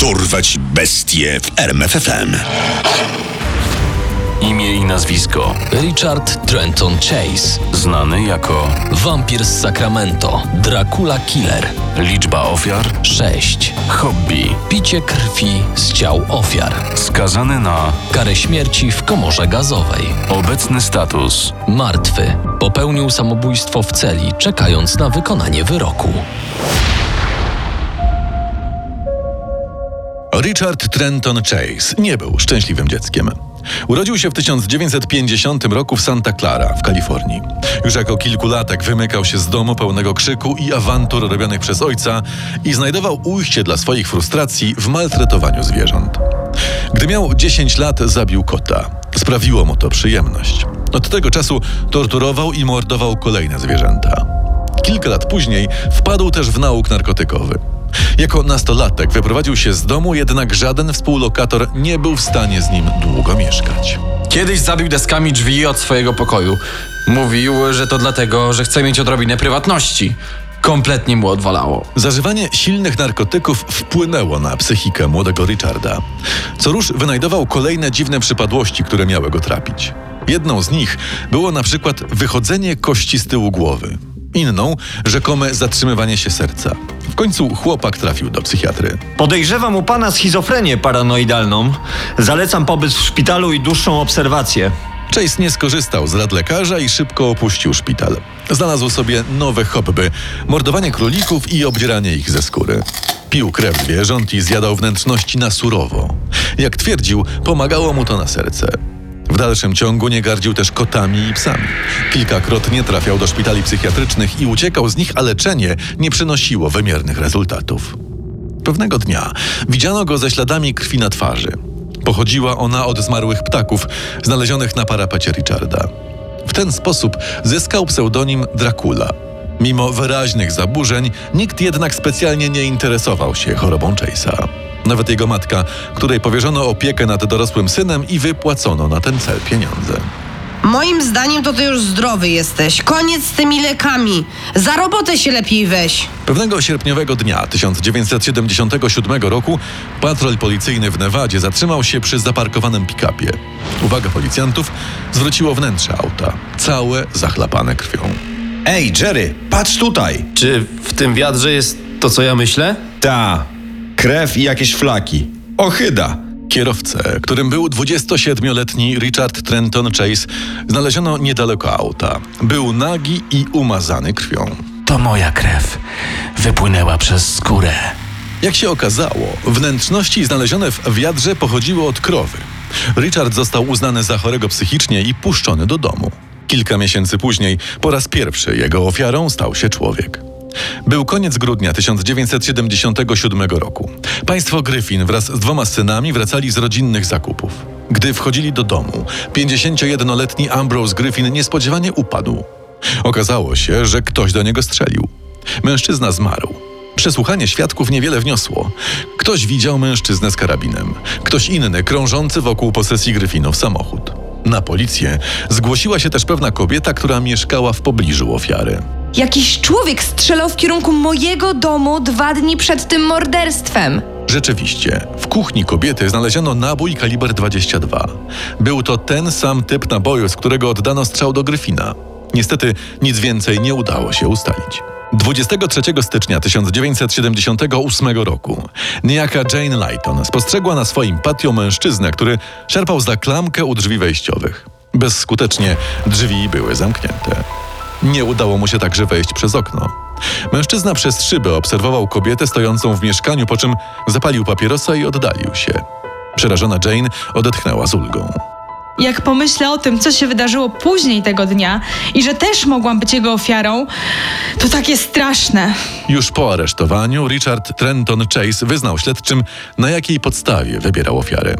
Dorwać bestie w RMFFM. Imię i nazwisko. Richard Trenton Chase. Znany jako Wampir z Sacramento. Dracula Killer. liczba ofiar. 6. Hobby. Picie krwi z ciał ofiar. Skazany na Karę śmierci w komorze gazowej. obecny status. Martwy. Popełnił samobójstwo w celi, czekając na wykonanie wyroku. Richard Trenton Chase nie był szczęśliwym dzieckiem. Urodził się w 1950 roku w Santa Clara w Kalifornii. Już jako kilkulatek wymykał się z domu pełnego krzyku i awantur robionych przez ojca i znajdował ujście dla swoich frustracji w maltretowaniu zwierząt. Gdy miał 10 lat, zabił kota. Sprawiło mu to przyjemność. Od tego czasu torturował i mordował kolejne zwierzęta. Kilka lat później wpadł też w nauk narkotykowy. Jako nastolatek wyprowadził się z domu, jednak żaden współlokator nie był w stanie z nim długo mieszkać. Kiedyś zabił deskami drzwi od swojego pokoju. Mówił, że to dlatego, że chce mieć odrobinę prywatności. Kompletnie mu odwalało. Zażywanie silnych narkotyków wpłynęło na psychikę młodego Richarda. Co rusz wynajdował kolejne dziwne przypadłości, które miały go trapić. Jedną z nich było na przykład wychodzenie kości z tyłu głowy. Inną rzekome zatrzymywanie się serca. W końcu chłopak trafił do psychiatry. Podejrzewam u pana schizofrenię paranoidalną. Zalecam pobyt w szpitalu i dłuższą obserwację. Chase nie skorzystał z rad lekarza i szybko opuścił szpital. Znalazł sobie nowe hobby: mordowanie królików i obdzieranie ich ze skóry. Pił krew zwierząt i zjadał wnętrzności na surowo. Jak twierdził, pomagało mu to na serce. W dalszym ciągu nie gardził też kotami i psami. Kilkakrotnie trafiał do szpitali psychiatrycznych i uciekał z nich, a leczenie nie przynosiło wymiernych rezultatów. Pewnego dnia widziano go ze śladami krwi na twarzy. Pochodziła ona od zmarłych ptaków znalezionych na parapecie Richarda. W ten sposób zyskał pseudonim Dracula. Mimo wyraźnych zaburzeń, nikt jednak specjalnie nie interesował się chorobą Chase'a. Nawet jego matka, której powierzono opiekę nad dorosłym synem i wypłacono na ten cel pieniądze. Moim zdaniem to ty już zdrowy jesteś. Koniec z tymi lekami. Za robotę się lepiej weź. Pewnego sierpniowego dnia 1977 roku patrol policyjny w Nevadzie zatrzymał się przy zaparkowanym pick-upie. Uwaga policjantów zwróciło wnętrze auta, całe zachlapane krwią. Ej, Jerry, patrz tutaj! Czy w tym wiadrze jest to, co ja myślę? Ta, krew i jakieś flaki. Ochyda! Kierowcę, którym był 27-letni Richard Trenton Chase, znaleziono niedaleko auta. Był nagi i umazany krwią. To moja krew. Wypłynęła przez skórę. Jak się okazało, wnętrzności znalezione w wiadrze pochodziły od krowy. Richard został uznany za chorego psychicznie i puszczony do domu. Kilka miesięcy później, po raz pierwszy, jego ofiarą stał się człowiek. Był koniec grudnia 1977 roku. Państwo Gryfin wraz z dwoma synami wracali z rodzinnych zakupów. Gdy wchodzili do domu, 51-letni Ambrose Gryfin niespodziewanie upadł. Okazało się, że ktoś do niego strzelił. Mężczyzna zmarł. Przesłuchanie świadków niewiele wniosło. Ktoś widział mężczyznę z karabinem, ktoś inny krążący wokół posesji Gryfinów samochód. Na policję zgłosiła się też pewna kobieta, która mieszkała w pobliżu ofiary. Jakiś człowiek strzelał w kierunku mojego domu dwa dni przed tym morderstwem. Rzeczywiście, w kuchni kobiety znaleziono nabój kaliber 22. Był to ten sam typ naboju, z którego oddano strzał do Gryfina. Niestety nic więcej nie udało się ustalić. 23 stycznia 1978 roku niejaka Jane Lighton spostrzegła na swoim patio mężczyznę, który szarpał za klamkę u drzwi wejściowych. Bezskutecznie drzwi były zamknięte. Nie udało mu się także wejść przez okno. Mężczyzna przez szybę obserwował kobietę stojącą w mieszkaniu, po czym zapalił papierosa i oddalił się. Przerażona Jane odetchnęła z ulgą. Jak pomyślę o tym, co się wydarzyło później tego dnia i że też mogłam być jego ofiarą, to takie straszne. Już po aresztowaniu Richard Trenton Chase wyznał śledczym, na jakiej podstawie wybierał ofiarę.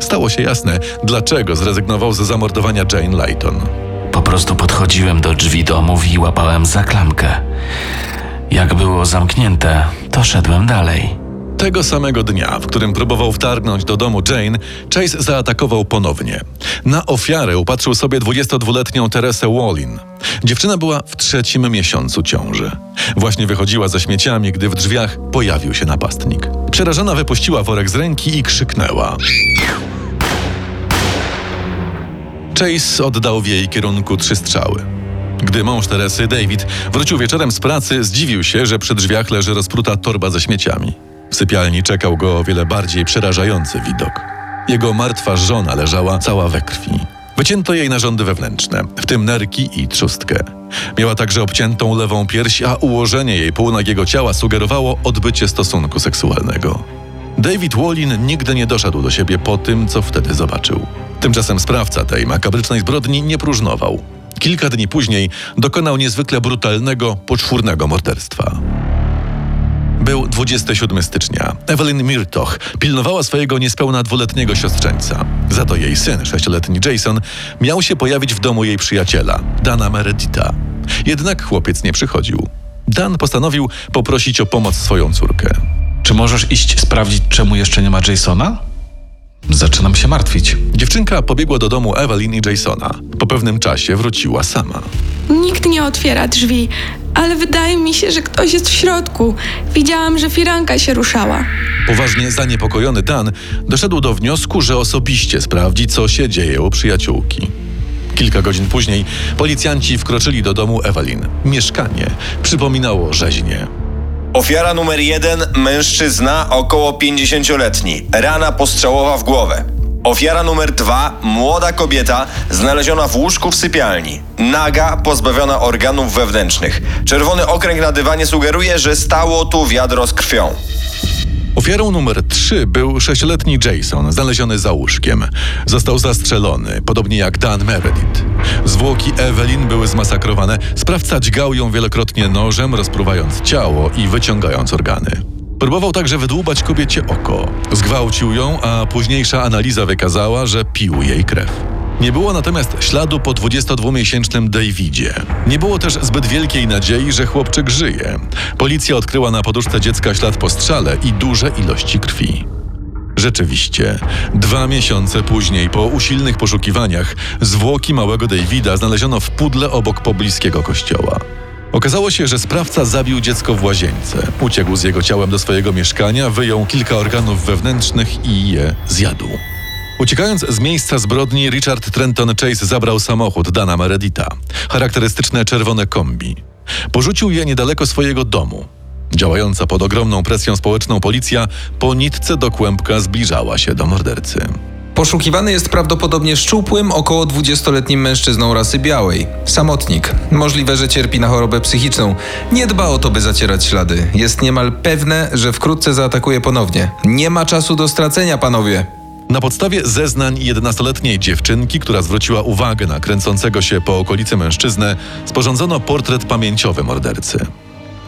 Stało się jasne, dlaczego zrezygnował ze zamordowania Jane Lighton. Po prostu podchodziłem do drzwi domów i łapałem za klamkę. Jak było zamknięte, to szedłem dalej. Tego samego dnia, w którym próbował wtargnąć do domu Jane, Chase zaatakował ponownie. Na ofiarę upatrzył sobie 22-letnią Teresę Wallin. Dziewczyna była w trzecim miesiącu ciąży. Właśnie wychodziła ze śmieciami, gdy w drzwiach pojawił się napastnik. Przerażona wypuściła worek z ręki i krzyknęła. Chase oddał w jej kierunku trzy strzały. Gdy mąż Teresy, David, wrócił wieczorem z pracy, zdziwił się, że przy drzwiach leży rozpruta torba ze śmieciami. W sypialni czekał go o wiele bardziej przerażający widok. Jego martwa żona leżała cała we krwi. Wycięto jej narządy wewnętrzne, w tym nerki i trzustkę. Miała także obciętą lewą pierś, a ułożenie jej półnagiego ciała sugerowało odbycie stosunku seksualnego. David Wallin nigdy nie doszedł do siebie po tym, co wtedy zobaczył. Tymczasem sprawca tej makabrycznej zbrodni nie próżnował. Kilka dni później dokonał niezwykle brutalnego, poczwórnego morderstwa. Był 27 stycznia. Evelyn Mirtoch pilnowała swojego niespełna dwuletniego siostrzeńca. Za to jej syn, sześcioletni Jason, miał się pojawić w domu jej przyjaciela, Dana Meredita. Jednak chłopiec nie przychodził. Dan postanowił poprosić o pomoc swoją córkę. Czy możesz iść sprawdzić, czemu jeszcze nie ma Jasona? Zaczynam się martwić. Dziewczynka pobiegła do domu Evelyn i Jasona. Po pewnym czasie wróciła sama. Nikt nie otwiera drzwi, ale wydaje mi się, że ktoś jest w środku. Widziałam, że firanka się ruszała. Poważnie zaniepokojony Dan doszedł do wniosku, że osobiście sprawdzi, co się dzieje u przyjaciółki. Kilka godzin później policjanci wkroczyli do domu Evelyn. Mieszkanie przypominało rzeźnię. Ofiara numer jeden mężczyzna około 50-letni. Rana postrzałowa w głowę. Ofiara numer dwa młoda kobieta znaleziona w łóżku w sypialni. Naga, pozbawiona organów wewnętrznych. Czerwony okręg na dywanie sugeruje, że stało tu wiadro z krwią. Ofiarą numer 3 był sześcioletni Jason, znaleziony za łóżkiem. Został zastrzelony, podobnie jak Dan Meredith. Zwłoki Evelyn były zmasakrowane. Sprawca dźgał ją wielokrotnie nożem, rozpruwając ciało i wyciągając organy. Próbował także wydłubać kobiecie oko. Zgwałcił ją, a późniejsza analiza wykazała, że pił jej krew. Nie było natomiast śladu po 22-miesięcznym Davidzie. Nie było też zbyt wielkiej nadziei, że chłopczyk żyje. Policja odkryła na poduszce dziecka ślad po strzale i duże ilości krwi. Rzeczywiście, dwa miesiące później, po usilnych poszukiwaniach, zwłoki małego Davida znaleziono w pudle obok pobliskiego kościoła. Okazało się, że sprawca zabił dziecko w łazience. Uciekł z jego ciałem do swojego mieszkania, wyjął kilka organów wewnętrznych i je zjadł. Uciekając z miejsca zbrodni, Richard Trenton Chase zabrał samochód Dana Meredita, charakterystyczne czerwone kombi. Porzucił je niedaleko swojego domu. Działająca pod ogromną presją społeczną policja po nitce do kłębka zbliżała się do mordercy. Poszukiwany jest prawdopodobnie szczupłym, około 20-letnim mężczyzną rasy białej. Samotnik. Możliwe, że cierpi na chorobę psychiczną. Nie dba o to, by zacierać ślady. Jest niemal pewne, że wkrótce zaatakuje ponownie. Nie ma czasu do stracenia, panowie. Na podstawie zeznań 11-letniej dziewczynki, która zwróciła uwagę na kręcącego się po okolicy mężczyznę, sporządzono portret pamięciowy mordercy.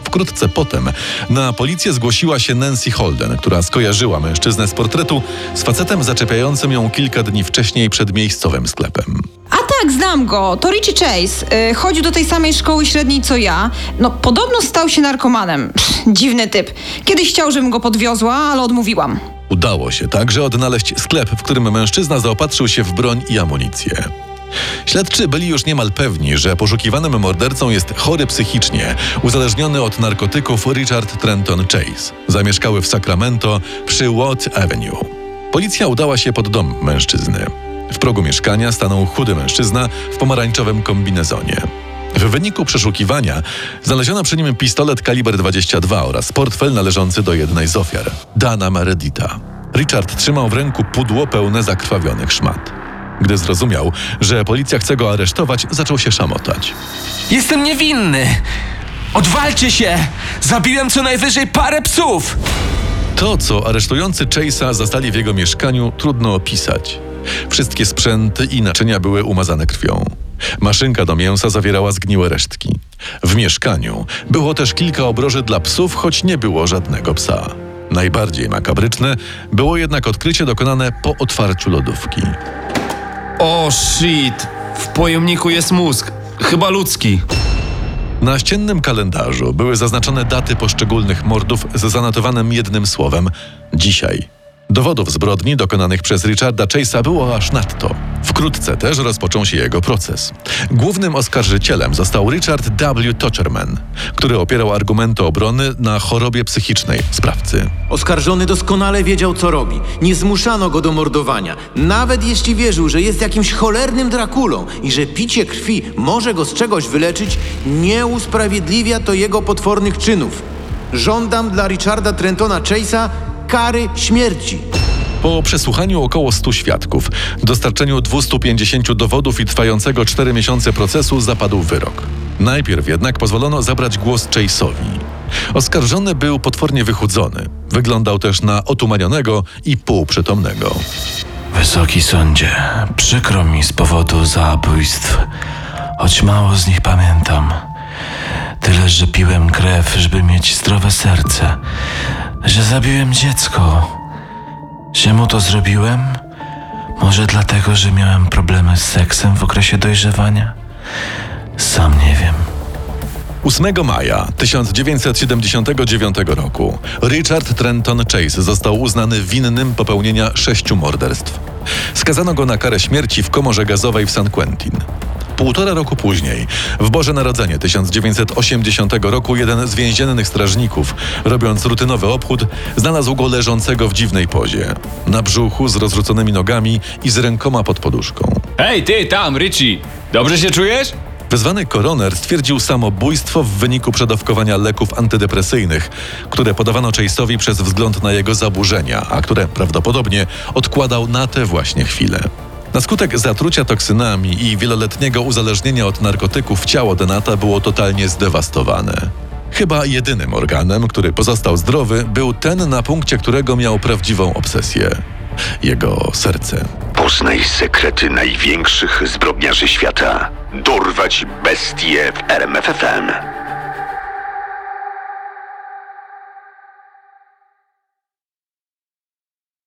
Wkrótce potem na policję zgłosiła się Nancy Holden, która skojarzyła mężczyznę z portretu z facetem zaczepiającym ją kilka dni wcześniej przed miejscowym sklepem. A tak, znam go. To Richie Chase. Yy, chodził do tej samej szkoły średniej co ja. No, podobno stał się narkomanem. Dziwny typ. Kiedyś chciał, żebym go podwiozła, ale odmówiłam. Udało się także odnaleźć sklep, w którym mężczyzna zaopatrzył się w broń i amunicję. Śledczy byli już niemal pewni, że poszukiwanym mordercą jest chory psychicznie, uzależniony od narkotyków Richard Trenton Chase. Zamieszkały w Sacramento przy Watt Avenue. Policja udała się pod dom mężczyzny. W progu mieszkania stanął chudy mężczyzna w pomarańczowym kombinezonie. W wyniku przeszukiwania znaleziono przy nim pistolet kaliber 22 oraz portfel należący do jednej z ofiar, Dana Meredita. Richard trzymał w ręku pudło pełne zakrwawionych szmat. Gdy zrozumiał, że policja chce go aresztować, zaczął się szamotać. Jestem niewinny! Odwalcie się! Zabiłem co najwyżej parę psów! To, co aresztujący Chase'a zastali w jego mieszkaniu, trudno opisać. Wszystkie sprzęty i naczynia były umazane krwią. Maszynka do mięsa zawierała zgniłe resztki. W mieszkaniu było też kilka obroży dla psów, choć nie było żadnego psa. Najbardziej makabryczne było jednak odkrycie dokonane po otwarciu lodówki. O shit! W pojemniku jest mózg. Chyba ludzki. Na ściennym kalendarzu były zaznaczone daty poszczególnych mordów z zanotowanym jednym słowem dzisiaj. Dowodów zbrodni dokonanych przez Richarda Chase'a było aż nadto. Wkrótce też rozpoczął się jego proces. Głównym oskarżycielem został Richard W. Tocherman, który opierał argumenty obrony na chorobie psychicznej sprawcy. Oskarżony doskonale wiedział, co robi. Nie zmuszano go do mordowania. Nawet jeśli wierzył, że jest jakimś cholernym Drakulą i że picie krwi może go z czegoś wyleczyć, nie usprawiedliwia to jego potwornych czynów. Żądam dla Richarda Trentona Chase'a kary śmierci. Po przesłuchaniu około 100 świadków, dostarczeniu 250 dowodów i trwającego 4 miesiące procesu zapadł wyrok. Najpierw jednak pozwolono zabrać głos Chase'owi. Oskarżony był potwornie wychudzony. Wyglądał też na otumanionego i półprzytomnego. Wysoki sądzie, przykro mi z powodu zabójstw, choć mało z nich pamiętam. Tyle, że piłem krew, żeby mieć zdrowe serce, że zabiłem dziecko. Czemu to zrobiłem? Może dlatego, że miałem problemy z seksem w okresie dojrzewania? Sam nie wiem. 8 maja 1979 roku Richard Trenton Chase został uznany winnym popełnienia sześciu morderstw. Skazano go na karę śmierci w komorze gazowej w San Quentin. Półtora roku później, w Boże Narodzenie 1980 roku, jeden z więziennych strażników, robiąc rutynowy obchód, znalazł go leżącego w dziwnej pozie. Na brzuchu, z rozrzuconymi nogami i z rękoma pod poduszką. Hej, ty tam, Richie! Dobrze się czujesz? Wezwany koroner stwierdził samobójstwo w wyniku przedawkowania leków antydepresyjnych, które podawano Chase'owi przez wzgląd na jego zaburzenia, a które prawdopodobnie odkładał na tę właśnie chwilę. Na skutek zatrucia toksynami i wieloletniego uzależnienia od narkotyków ciało Denata było totalnie zdewastowane. Chyba jedynym organem, który pozostał zdrowy, był ten, na punkcie którego miał prawdziwą obsesję jego serce. Poznaj sekrety największych zbrodniarzy świata. Dorwać bestie w RMFFM.